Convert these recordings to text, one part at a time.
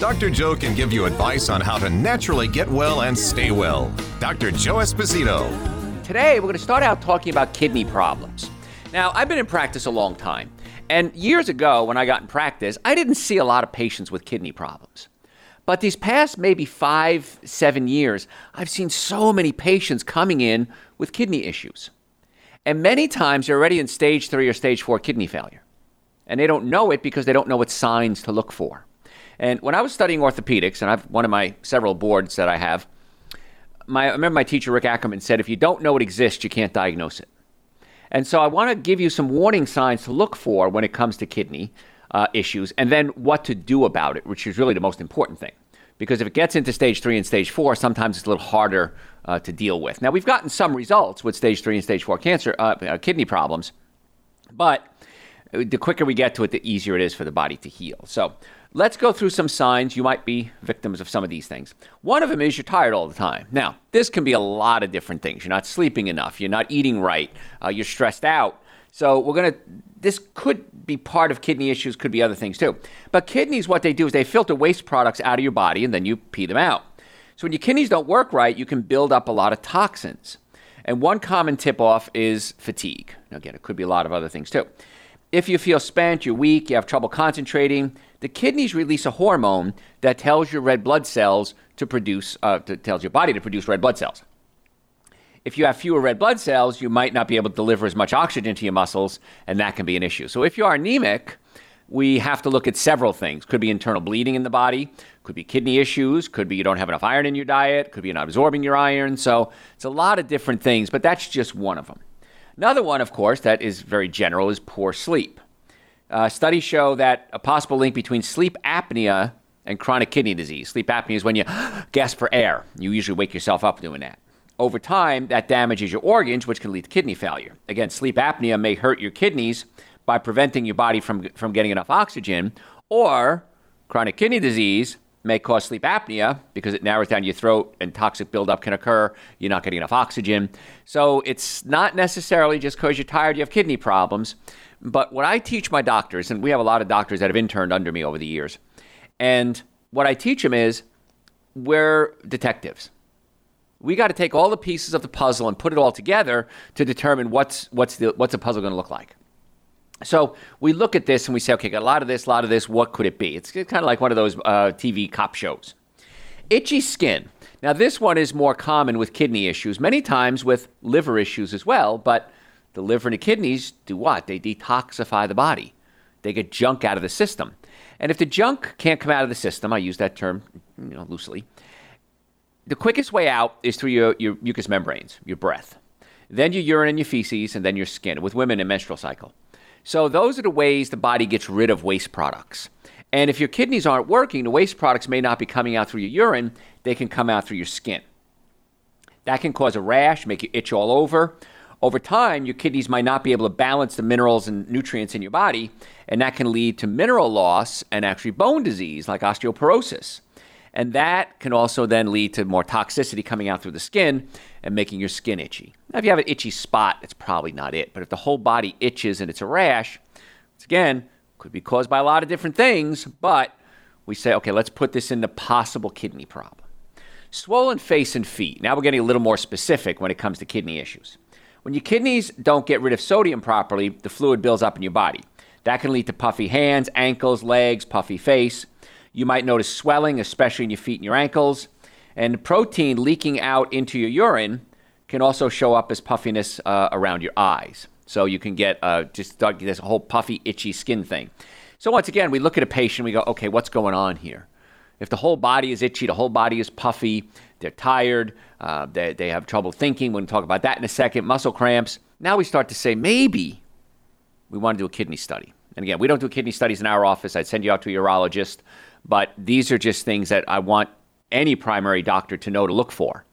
Dr. Joe can give you advice on how to naturally get well and stay well. Dr. Joe Esposito. Today, we're going to start out talking about kidney problems. Now, I've been in practice a long time, and years ago, when I got in practice, I didn't see a lot of patients with kidney problems. But these past maybe five, seven years, I've seen so many patients coming in with kidney issues. And many times they're already in stage three or stage four kidney failure. And they don't know it because they don't know what signs to look for. And when I was studying orthopedics, and I've one of my several boards that I have, my, I remember my teacher Rick Ackerman said, if you don't know it exists, you can't diagnose it. And so I want to give you some warning signs to look for when it comes to kidney uh, issues, and then what to do about it, which is really the most important thing. Because if it gets into stage three and stage four, sometimes it's a little harder uh, to deal with. Now we've gotten some results with stage three and stage four cancer, uh, uh kidney problems, but the quicker we get to it, the easier it is for the body to heal. So Let's go through some signs you might be victims of some of these things. One of them is you're tired all the time. Now, this can be a lot of different things. You're not sleeping enough, you're not eating right, uh, you're stressed out. So, we're going to, this could be part of kidney issues, could be other things too. But kidneys, what they do is they filter waste products out of your body and then you pee them out. So, when your kidneys don't work right, you can build up a lot of toxins. And one common tip off is fatigue. Now, again, it could be a lot of other things too. If you feel spent, you're weak, you have trouble concentrating, the kidneys release a hormone that tells your red blood cells to produce, uh, to, tells your body to produce red blood cells. If you have fewer red blood cells, you might not be able to deliver as much oxygen to your muscles, and that can be an issue. So if you are anemic, we have to look at several things. Could be internal bleeding in the body, could be kidney issues, could be you don't have enough iron in your diet, could be you're not absorbing your iron. So it's a lot of different things, but that's just one of them. Another one, of course, that is very general is poor sleep. Uh, studies show that a possible link between sleep apnea and chronic kidney disease. Sleep apnea is when you gasp for air. You usually wake yourself up doing that. Over time, that damages your organs, which can lead to kidney failure. Again, sleep apnea may hurt your kidneys by preventing your body from, from getting enough oxygen, or chronic kidney disease may cause sleep apnea because it narrows down your throat and toxic buildup can occur. You're not getting enough oxygen. So it's not necessarily just because you're tired you have kidney problems. But what I teach my doctors, and we have a lot of doctors that have interned under me over the years, and what I teach them is we're detectives. We got to take all the pieces of the puzzle and put it all together to determine what's what's the what's the puzzle going to look like. So we look at this and we say, okay, got a lot of this, a lot of this. What could it be? It's kind of like one of those uh, TV cop shows. Itchy skin. Now, this one is more common with kidney issues, many times with liver issues as well, but the liver and the kidneys do what? They detoxify the body. They get junk out of the system. And if the junk can't come out of the system, I use that term you know, loosely, the quickest way out is through your, your mucous membranes, your breath. Then your urine and your feces, and then your skin, with women in menstrual cycle. So those are the ways the body gets rid of waste products. And if your kidneys aren't working, the waste products may not be coming out through your urine, they can come out through your skin. That can cause a rash, make you itch all over, over time, your kidneys might not be able to balance the minerals and nutrients in your body, and that can lead to mineral loss and actually bone disease like osteoporosis. And that can also then lead to more toxicity coming out through the skin and making your skin itchy. Now, if you have an itchy spot, it's probably not it. But if the whole body itches and it's a rash, it's again, could be caused by a lot of different things. But we say, okay, let's put this in the possible kidney problem. Swollen face and feet. Now we're getting a little more specific when it comes to kidney issues. When your kidneys don't get rid of sodium properly, the fluid builds up in your body. That can lead to puffy hands, ankles, legs, puffy face. You might notice swelling, especially in your feet and your ankles. And protein leaking out into your urine can also show up as puffiness uh, around your eyes. So you can get uh, just this whole puffy, itchy skin thing. So once again, we look at a patient, we go, okay, what's going on here? If the whole body is itchy, the whole body is puffy, they're tired, uh, they, they have trouble thinking. We're going to talk about that in a second. Muscle cramps. Now we start to say maybe we want to do a kidney study. And again, we don't do kidney studies in our office. I'd send you out to a urologist. But these are just things that I want any primary doctor to know to look for.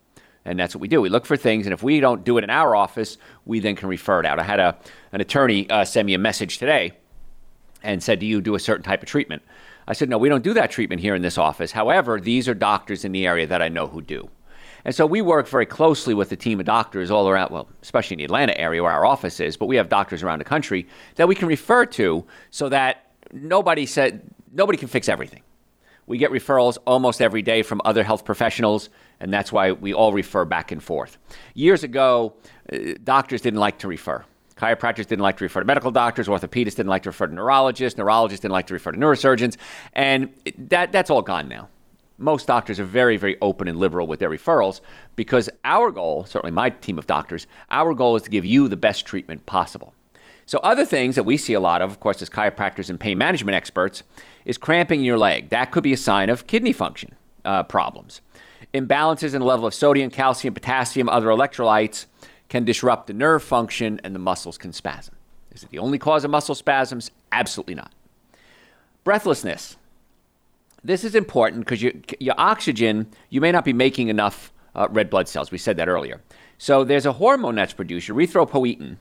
And that's what we do. We look for things, and if we don't do it in our office, we then can refer it out. I had a, an attorney uh, send me a message today and said, Do you do a certain type of treatment? I said, No, we don't do that treatment here in this office. However, these are doctors in the area that I know who do. And so we work very closely with a team of doctors all around, well, especially in the Atlanta area where our office is, but we have doctors around the country that we can refer to so that nobody said nobody can fix everything. We get referrals almost every day from other health professionals, and that's why we all refer back and forth. Years ago, uh, doctors didn't like to refer. Chiropractors didn't like to refer to medical doctors. Orthopedists didn't like to refer to neurologists. Neurologists didn't like to refer to neurosurgeons. And that, that's all gone now. Most doctors are very, very open and liberal with their referrals because our goal, certainly my team of doctors, our goal is to give you the best treatment possible. So, other things that we see a lot of, of course, as chiropractors and pain management experts, is cramping in your leg. That could be a sign of kidney function uh, problems. Imbalances in the level of sodium, calcium, potassium, other electrolytes can disrupt the nerve function and the muscles can spasm. Is it the only cause of muscle spasms? Absolutely not. Breathlessness. This is important because you, your oxygen, you may not be making enough uh, red blood cells. We said that earlier. So there's a hormone that's produced, erythropoietin,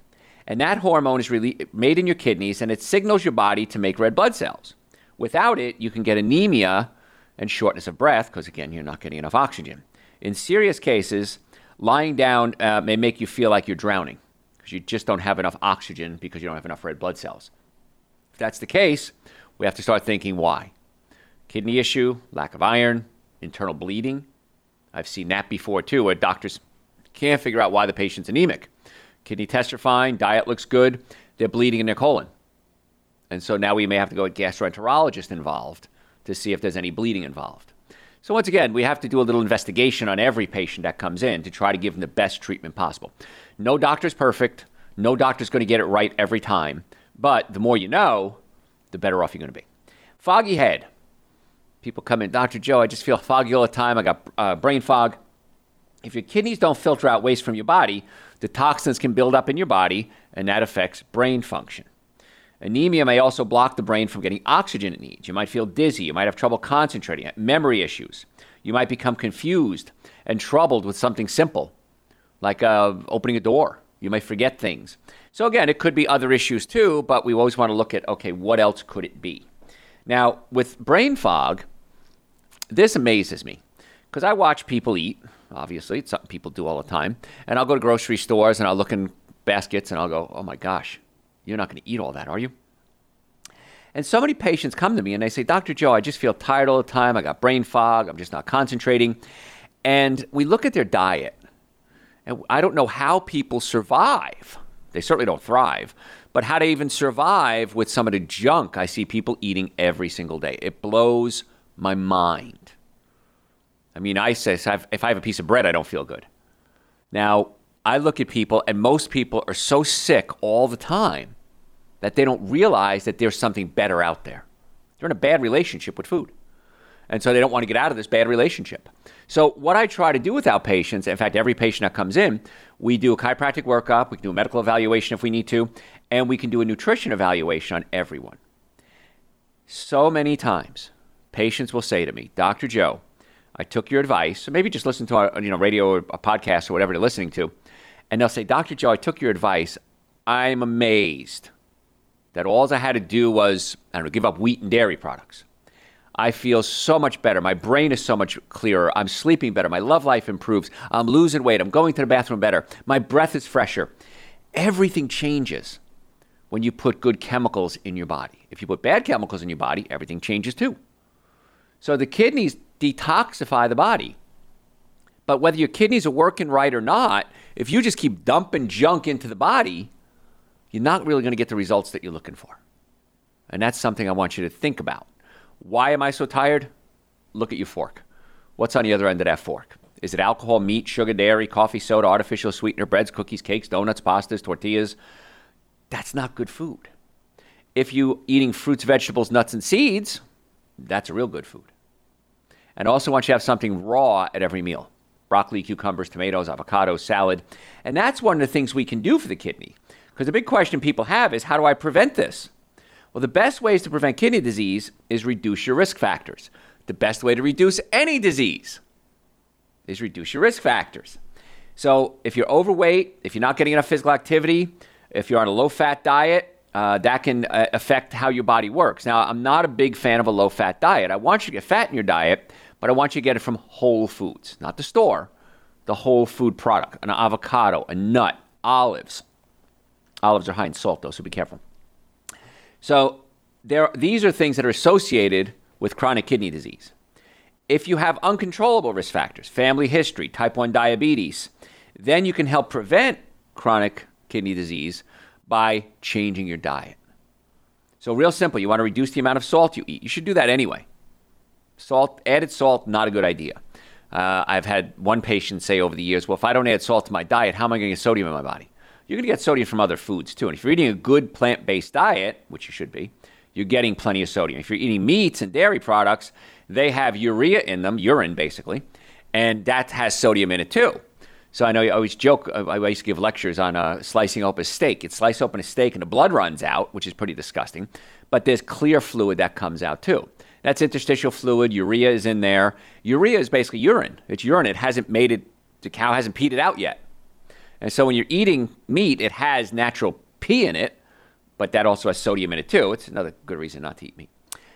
and that hormone is really made in your kidneys and it signals your body to make red blood cells. Without it, you can get anemia and shortness of breath because, again, you're not getting enough oxygen. In serious cases, lying down uh, may make you feel like you're drowning because you just don't have enough oxygen because you don't have enough red blood cells. If that's the case, we have to start thinking why. Kidney issue, lack of iron, internal bleeding. I've seen that before too, where doctors can't figure out why the patient's anemic. Kidney tests are fine, diet looks good, they're bleeding in their colon. And so now we may have to go with gastroenterologist involved to see if there's any bleeding involved. So once again, we have to do a little investigation on every patient that comes in to try to give them the best treatment possible. No doctor's perfect. No doctor's going to get it right every time. But the more you know, the better off you're going to be. Foggy head. People come in, Dr. Joe, I just feel foggy all the time. I got uh, brain fog. If your kidneys don't filter out waste from your body, the toxins can build up in your body, and that affects brain function. Anemia may also block the brain from getting oxygen it needs. You might feel dizzy. You might have trouble concentrating, memory issues. You might become confused and troubled with something simple, like uh, opening a door. You might forget things. So, again, it could be other issues too, but we always want to look at okay, what else could it be? Now, with brain fog, this amazes me because I watch people eat. Obviously, it's something people do all the time. And I'll go to grocery stores and I'll look in baskets and I'll go, oh my gosh, you're not going to eat all that, are you? And so many patients come to me and they say, Dr. Joe, I just feel tired all the time. I got brain fog. I'm just not concentrating. And we look at their diet, and I don't know how people survive. They certainly don't thrive, but how to even survive with some of the junk I see people eating every single day. It blows my mind. I mean, I say if I have a piece of bread, I don't feel good. Now, I look at people, and most people are so sick all the time that they don't realize that there's something better out there. They're in a bad relationship with food. And so they don't want to get out of this bad relationship. So, what I try to do with our patients, in fact, every patient that comes in, we do a chiropractic workup, we can do a medical evaluation if we need to, and we can do a nutrition evaluation on everyone. So many times, patients will say to me, Dr. Joe, I took your advice, or maybe just listen to a you know, radio or a podcast or whatever they're listening to, and they'll say, Dr. Joe, I took your advice. I'm amazed that all I had to do was, I don't know, give up wheat and dairy products. I feel so much better. My brain is so much clearer. I'm sleeping better. My love life improves. I'm losing weight. I'm going to the bathroom better. My breath is fresher. Everything changes when you put good chemicals in your body. If you put bad chemicals in your body, everything changes too. So the kidneys detoxify the body. But whether your kidneys are working right or not, if you just keep dumping junk into the body, you're not really going to get the results that you're looking for. And that's something I want you to think about. Why am I so tired? Look at your fork. What's on the other end of that fork? Is it alcohol, meat, sugar, dairy, coffee, soda, artificial sweetener, breads, cookies, cakes, donuts, pastas, tortillas? That's not good food. If you're eating fruits, vegetables, nuts, and seeds, that's a real good food. And also want you to have something raw at every meal. Broccoli, cucumbers, tomatoes, avocados, salad. And that's one of the things we can do for the kidney. Because the big question people have is how do I prevent this? Well, the best ways to prevent kidney disease is reduce your risk factors. The best way to reduce any disease is reduce your risk factors. So if you're overweight, if you're not getting enough physical activity, if you're on a low fat diet, uh, that can uh, affect how your body works. Now, I'm not a big fan of a low fat diet. I want you to get fat in your diet, but I want you to get it from whole foods, not the store, the whole food product, an avocado, a nut, olives. Olives are high in salt, though, so be careful. So there, these are things that are associated with chronic kidney disease. If you have uncontrollable risk factors, family history, type 1 diabetes, then you can help prevent chronic kidney disease by changing your diet. So, real simple, you want to reduce the amount of salt you eat. You should do that anyway. Salt, added salt, not a good idea. Uh, I've had one patient say over the years, well, if I don't add salt to my diet, how am I going to get sodium in my body? You're going to get sodium from other foods too. And if you're eating a good plant based diet, which you should be, you're getting plenty of sodium. If you're eating meats and dairy products, they have urea in them, urine basically, and that has sodium in it too. So I know you always joke. Uh, I used to give lectures on uh, slicing open a steak. You slice open a steak and the blood runs out, which is pretty disgusting. But there's clear fluid that comes out too. That's interstitial fluid. Urea is in there. Urea is basically urine. It's urine. It hasn't made it. The cow hasn't peed it out yet. And so when you're eating meat, it has natural pee in it, but that also has sodium in it too. It's another good reason not to eat meat.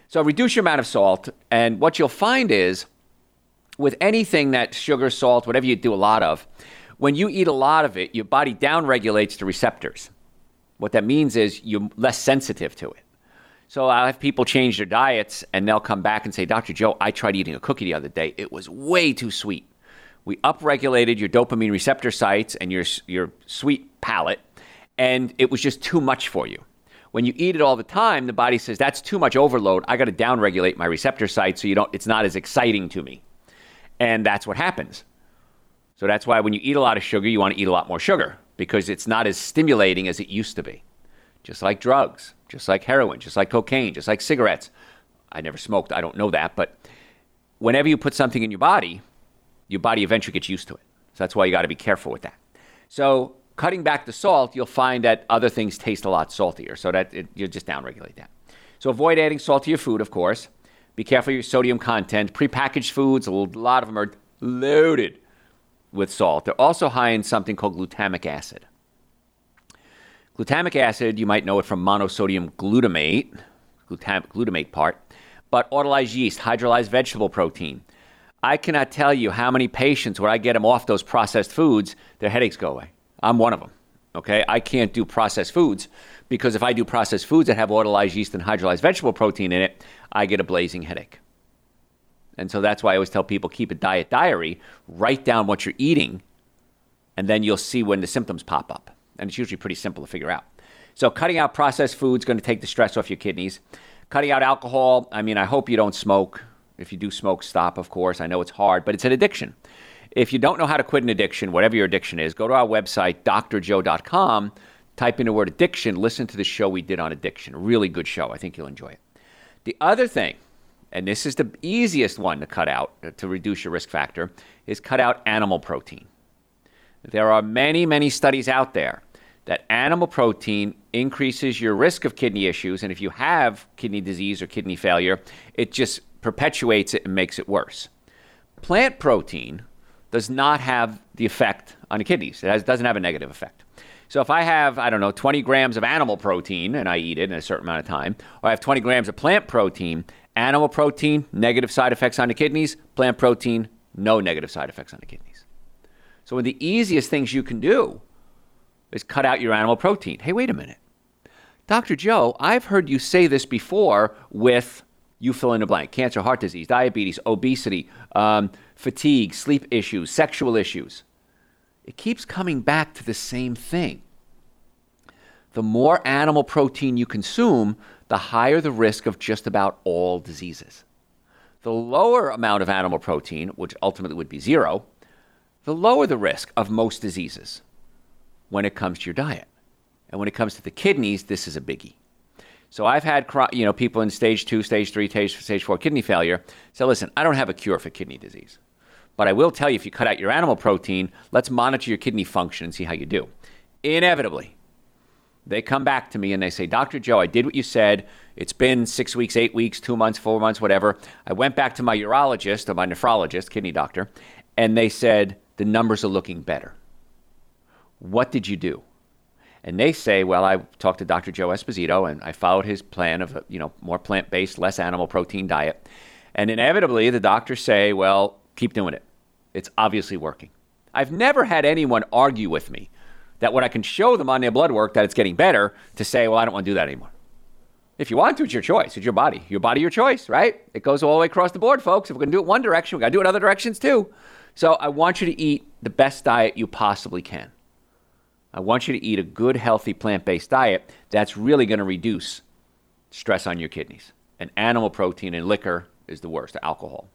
So reduce your amount of salt. And what you'll find is with anything that sugar, salt, whatever you do a lot of, when you eat a lot of it, your body downregulates the receptors. What that means is you're less sensitive to it. So I'll have people change their diets and they'll come back and say, Dr. Joe, I tried eating a cookie the other day. It was way too sweet. We upregulated your dopamine receptor sites and your, your sweet palate, and it was just too much for you. When you eat it all the time, the body says, that's too much overload. I got to downregulate my receptor sites so you don't, it's not as exciting to me. And that's what happens. So that's why when you eat a lot of sugar, you want to eat a lot more sugar because it's not as stimulating as it used to be. Just like drugs, just like heroin, just like cocaine, just like cigarettes. I never smoked, I don't know that, but whenever you put something in your body, your body eventually gets used to it. So that's why you got to be careful with that. So cutting back the salt, you'll find that other things taste a lot saltier. So that it, you just downregulate that. So avoid adding salt to your food, of course. Be careful your sodium content. Prepackaged foods, a lot of them are loaded with salt. They're also high in something called glutamic acid. Glutamic acid, you might know it from monosodium glutamate, glutam- glutamate part, but autolyzed yeast, hydrolyzed vegetable protein, I cannot tell you how many patients, when I get them off those processed foods, their headaches go away. I'm one of them. Okay, I can't do processed foods because if I do processed foods that have autolyzed yeast and hydrolyzed vegetable protein in it, I get a blazing headache. And so that's why I always tell people keep a diet diary, write down what you're eating, and then you'll see when the symptoms pop up. And it's usually pretty simple to figure out. So cutting out processed foods is going to take the stress off your kidneys. Cutting out alcohol, I mean, I hope you don't smoke. If you do smoke, stop, of course. I know it's hard, but it's an addiction. If you don't know how to quit an addiction, whatever your addiction is, go to our website, drjoe.com, type in the word addiction, listen to the show we did on addiction. Really good show. I think you'll enjoy it. The other thing, and this is the easiest one to cut out uh, to reduce your risk factor, is cut out animal protein. There are many, many studies out there that animal protein increases your risk of kidney issues. And if you have kidney disease or kidney failure, it just perpetuates it and makes it worse. Plant protein does not have the effect on the kidneys. It has, doesn't have a negative effect. So if I have, I don't know, 20 grams of animal protein and I eat it in a certain amount of time, or I have 20 grams of plant protein, animal protein, negative side effects on the kidneys, plant protein, no negative side effects on the kidneys. So one of the easiest things you can do is cut out your animal protein. Hey, wait a minute. Dr. Joe, I've heard you say this before with you fill in the blank cancer, heart disease, diabetes, obesity, um, fatigue, sleep issues, sexual issues. It keeps coming back to the same thing. The more animal protein you consume, the higher the risk of just about all diseases. The lower amount of animal protein, which ultimately would be zero, the lower the risk of most diseases when it comes to your diet. And when it comes to the kidneys, this is a biggie. So I've had you know people in stage two, stage three, stage, stage four kidney failure say, listen, I don't have a cure for kidney disease, but I will tell you if you cut out your animal protein, let's monitor your kidney function and see how you do. Inevitably, they come back to me and they say, Dr. Joe, I did what you said. It's been six weeks, eight weeks, two months, four months, whatever. I went back to my urologist or my nephrologist, kidney doctor, and they said the numbers are looking better. What did you do? And they say, well, I talked to Dr. Joe Esposito and I followed his plan of a you know more plant-based, less animal protein diet. And inevitably, the doctors say, well, keep doing it. It's obviously working. I've never had anyone argue with me that when I can show them on their blood work that it's getting better, to say, well, I don't want to do that anymore. If you want to, it's your choice. It's your body. Your body, your choice, right? It goes all the way across the board, folks. If we're going to do it one direction, we've got to do it other directions too. So I want you to eat the best diet you possibly can. I want you to eat a good, healthy, plant based diet that's really going to reduce stress on your kidneys. And animal protein and liquor is the worst, alcohol.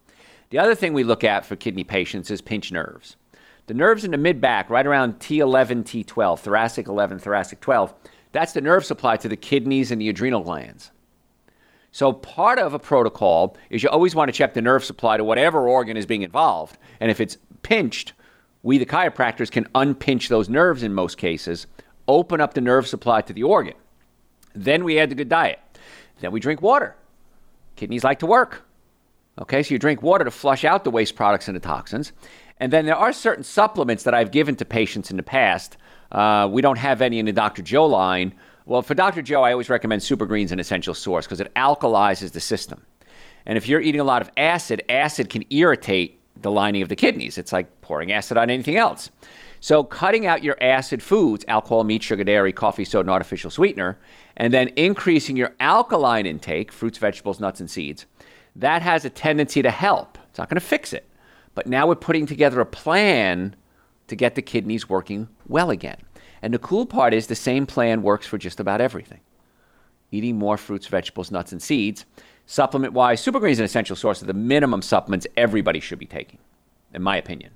The other thing we look at for kidney patients is pinched nerves. The nerves in the mid back, right around T11, T12, thoracic 11, thoracic 12, that's the nerve supply to the kidneys and the adrenal glands. So, part of a protocol is you always want to check the nerve supply to whatever organ is being involved. And if it's pinched, we, the chiropractors, can unpinch those nerves in most cases, open up the nerve supply to the organ. Then we add the good diet. Then we drink water. Kidneys like to work. Okay, so you drink water to flush out the waste products and the toxins. And then there are certain supplements that I've given to patients in the past. Uh, we don't have any in the Dr. Joe line. Well, for Dr. Joe, I always recommend Super Greens an essential source because it alkalizes the system. And if you're eating a lot of acid, acid can irritate the lining of the kidneys. It's like pouring acid on anything else. So, cutting out your acid foods, alcohol, meat, sugar, dairy, coffee, soda, and artificial sweetener, and then increasing your alkaline intake, fruits, vegetables, nuts, and seeds, that has a tendency to help. It's not going to fix it. But now we're putting together a plan to get the kidneys working well again. And the cool part is the same plan works for just about everything. Eating more fruits, vegetables, nuts, and seeds. Supplement wise, Super Green is an essential source of the minimum supplements everybody should be taking, in my opinion.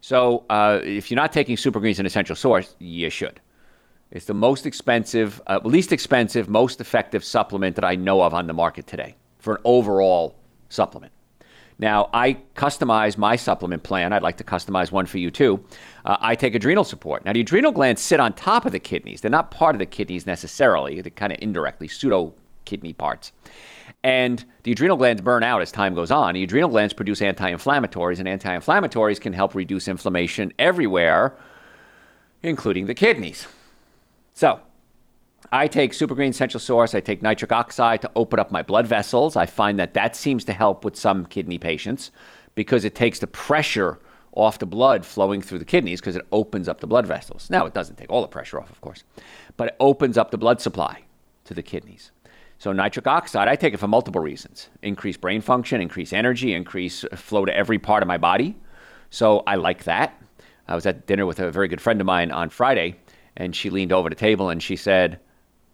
So uh, if you're not taking Super Green as an essential source, you should. It's the most expensive, uh, least expensive, most effective supplement that I know of on the market today for an overall supplement. Now, I customize my supplement plan. I'd like to customize one for you too. Uh, I take adrenal support. Now, the adrenal glands sit on top of the kidneys. They're not part of the kidneys necessarily, they're kind of indirectly pseudo kidney parts. And the adrenal glands burn out as time goes on. The adrenal glands produce anti inflammatories, and anti inflammatories can help reduce inflammation everywhere, including the kidneys. So, I take Super Green Essential Source, I take nitric oxide to open up my blood vessels. I find that that seems to help with some kidney patients because it takes the pressure off the blood flowing through the kidneys because it opens up the blood vessels. Now, it doesn't take all the pressure off, of course, but it opens up the blood supply to the kidneys. So, nitric oxide, I take it for multiple reasons increase brain function, increase energy, increase flow to every part of my body. So, I like that. I was at dinner with a very good friend of mine on Friday, and she leaned over the table and she said,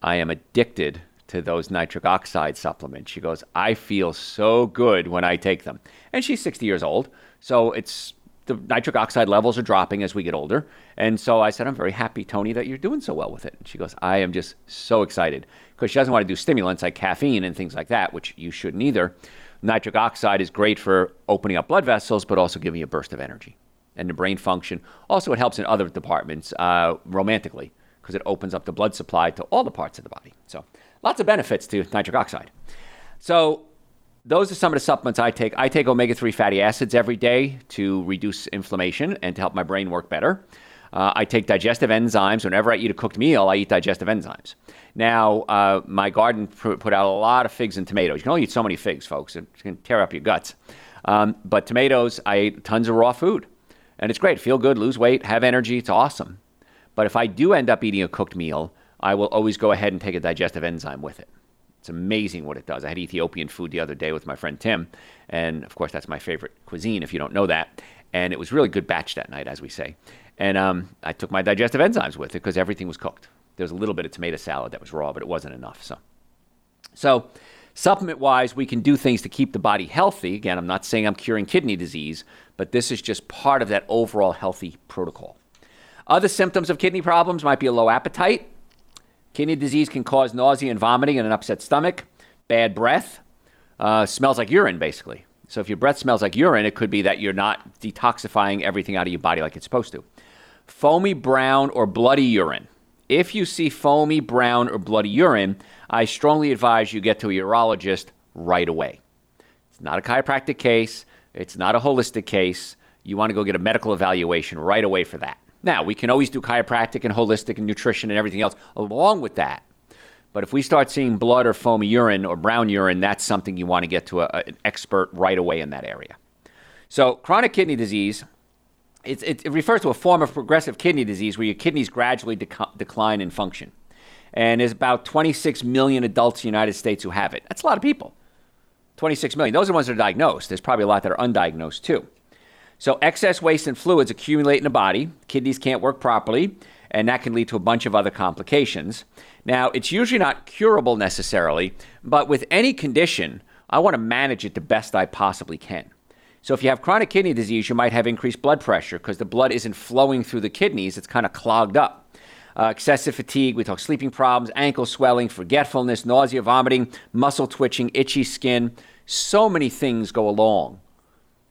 I am addicted to those nitric oxide supplements. She goes, I feel so good when I take them. And she's 60 years old. So it's the nitric oxide levels are dropping as we get older. And so I said, I'm very happy, Tony, that you're doing so well with it. And she goes, I am just so excited because she doesn't want to do stimulants like caffeine and things like that, which you shouldn't either. Nitric oxide is great for opening up blood vessels, but also giving you a burst of energy and the brain function. Also, it helps in other departments uh, romantically because it opens up the blood supply to all the parts of the body. So, lots of benefits to nitric oxide. So, those are some of the supplements I take. I take omega 3 fatty acids every day to reduce inflammation and to help my brain work better. Uh, I take digestive enzymes. Whenever I eat a cooked meal, I eat digestive enzymes. Now, uh, my garden put out a lot of figs and tomatoes. You can only eat so many figs, folks. It can tear up your guts. Um, but tomatoes, I eat tons of raw food. And it's great. Feel good, lose weight, have energy. It's awesome. But if I do end up eating a cooked meal, I will always go ahead and take a digestive enzyme with it. It's amazing what it does. I had Ethiopian food the other day with my friend Tim, and of course, that's my favorite cuisine if you don't know that. And it was really good batch that night, as we say. And um, I took my digestive enzymes with it because everything was cooked. There was a little bit of tomato salad that was raw, but it wasn't enough. So, so supplement wise, we can do things to keep the body healthy. Again, I'm not saying I'm curing kidney disease, but this is just part of that overall healthy protocol. Other symptoms of kidney problems might be a low appetite. Kidney disease can cause nausea and vomiting and an upset stomach, bad breath, uh, smells like urine, basically. So if your breath smells like urine, it could be that you're not detoxifying everything out of your body like it's supposed to. Foamy brown or bloody urine. If you see foamy brown or bloody urine, I strongly advise you get to a urologist right away. It's not a chiropractic case, it's not a holistic case. You want to go get a medical evaluation right away for that. Now, we can always do chiropractic and holistic and nutrition and everything else along with that. But if we start seeing blood or foamy urine or brown urine, that's something you want to get to a, an expert right away in that area. So, chronic kidney disease, it, it, it refers to a form of progressive kidney disease where your kidneys gradually dec- decline in function. And there's about 26 million adults in the United States who have it. That's a lot of people. 26 million. Those are the ones that are diagnosed. There's probably a lot that are undiagnosed too. So, excess waste and fluids accumulate in the body. Kidneys can't work properly, and that can lead to a bunch of other complications. Now, it's usually not curable necessarily, but with any condition, I want to manage it the best I possibly can. So, if you have chronic kidney disease, you might have increased blood pressure because the blood isn't flowing through the kidneys, it's kind of clogged up. Uh, excessive fatigue, we talk sleeping problems, ankle swelling, forgetfulness, nausea, vomiting, muscle twitching, itchy skin. So many things go along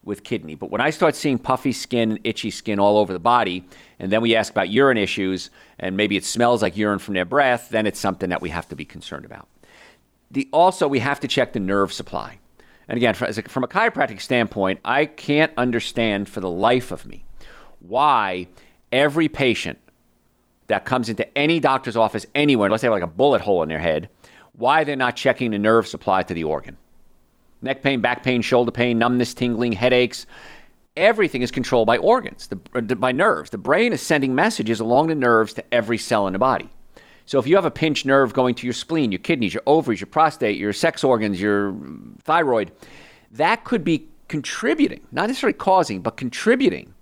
with kidney. But when I start seeing puffy skin and itchy skin all over the body, and then we ask about urine issues, and maybe it smells like urine from their breath, then it's something that we have to be concerned about. The, also, we have to check the nerve supply. And again, from a chiropractic standpoint, I can't understand for the life of me why every patient that comes into any doctor's office anywhere, unless they have like a bullet hole in their head, why they're not checking the nerve supply to the organ. Neck pain, back pain, shoulder pain, numbness, tingling, headaches. Everything is controlled by organs, uh, the, by nerves. The brain is sending messages along the nerves to every cell in the body. So if you have a pinched nerve going to your spleen, your kidneys, your ovaries, your prostate, your sex organs, your um, thyroid, that could be contributing, not necessarily causing, but contributing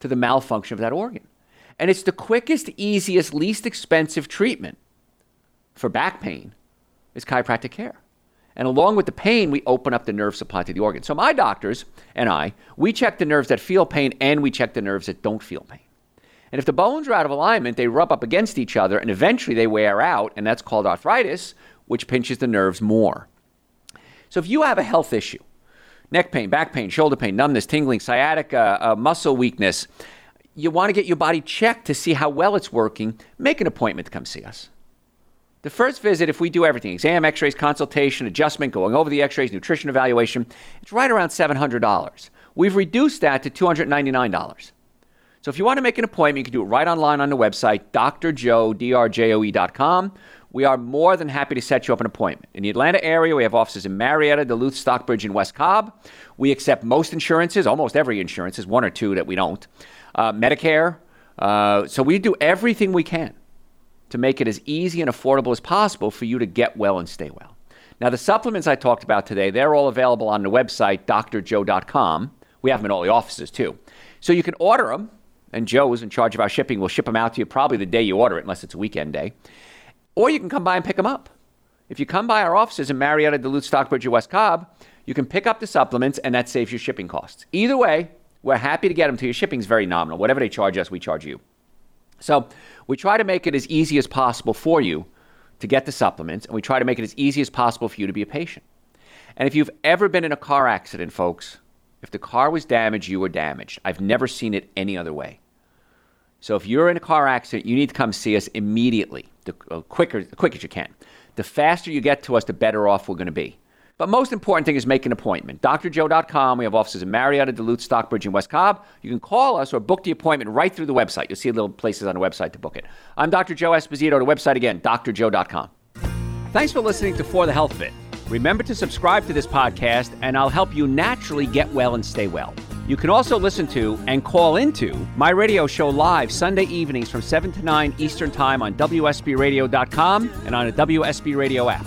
to the malfunction of that organ. And it's the quickest, easiest, least expensive treatment for back pain is chiropractic care. And along with the pain, we open up the nerve supply to the organ. So my doctors and I, we check the nerves that feel pain and we check the nerves that don't feel pain. And if the bones are out of alignment, they rub up against each other and eventually they wear out, and that's called arthritis, which pinches the nerves more. So if you have a health issue, neck pain, back pain, shoulder pain, numbness, tingling, sciatica, uh, muscle weakness, you want to get your body checked to see how well it's working, make an appointment to come see us. The first visit, if we do everything exam, x rays, consultation, adjustment, going over the x rays, nutrition evaluation it's right around $700. We've reduced that to $299. So if you want to make an appointment, you can do it right online on the website, drjoe.com. We are more than happy to set you up an appointment. In the Atlanta area, we have offices in Marietta, Duluth, Stockbridge, and West Cobb. We accept most insurances, almost every insurance, is one or two that we don't. Uh, Medicare. Uh, so we do everything we can to make it as easy and affordable as possible for you to get well and stay well. Now, the supplements I talked about today, they're all available on the website, drjoe.com. We have them in all the offices too. So you can order them, and Joe is in charge of our shipping. We'll ship them out to you probably the day you order it, unless it's a weekend day. Or you can come by and pick them up. If you come by our offices in Marietta, Duluth, Stockbridge, or West Cobb, you can pick up the supplements, and that saves you shipping costs. Either way, we're happy to get them to you. Shipping's very nominal. Whatever they charge us, we charge you. So we try to make it as easy as possible for you to get the supplements, and we try to make it as easy as possible for you to be a patient. And if you've ever been in a car accident, folks, if the car was damaged, you were damaged. I've never seen it any other way. So if you're in a car accident, you need to come see us immediately, the uh, quicker, the quick as you can. The faster you get to us, the better off we're going to be. But most important thing is make an appointment. drjoe.com. We have offices in Marietta, Duluth, Stockbridge, and West Cobb. You can call us or book the appointment right through the website. You'll see little places on the website to book it. I'm Dr. Joe Esposito. The website again, drjoe.com. Thanks for listening to For the Health of It. Remember to subscribe to this podcast, and I'll help you naturally get well and stay well. You can also listen to and call into my radio show live Sunday evenings from 7 to 9 Eastern Time on WSBRadio.com and on the WSB Radio app.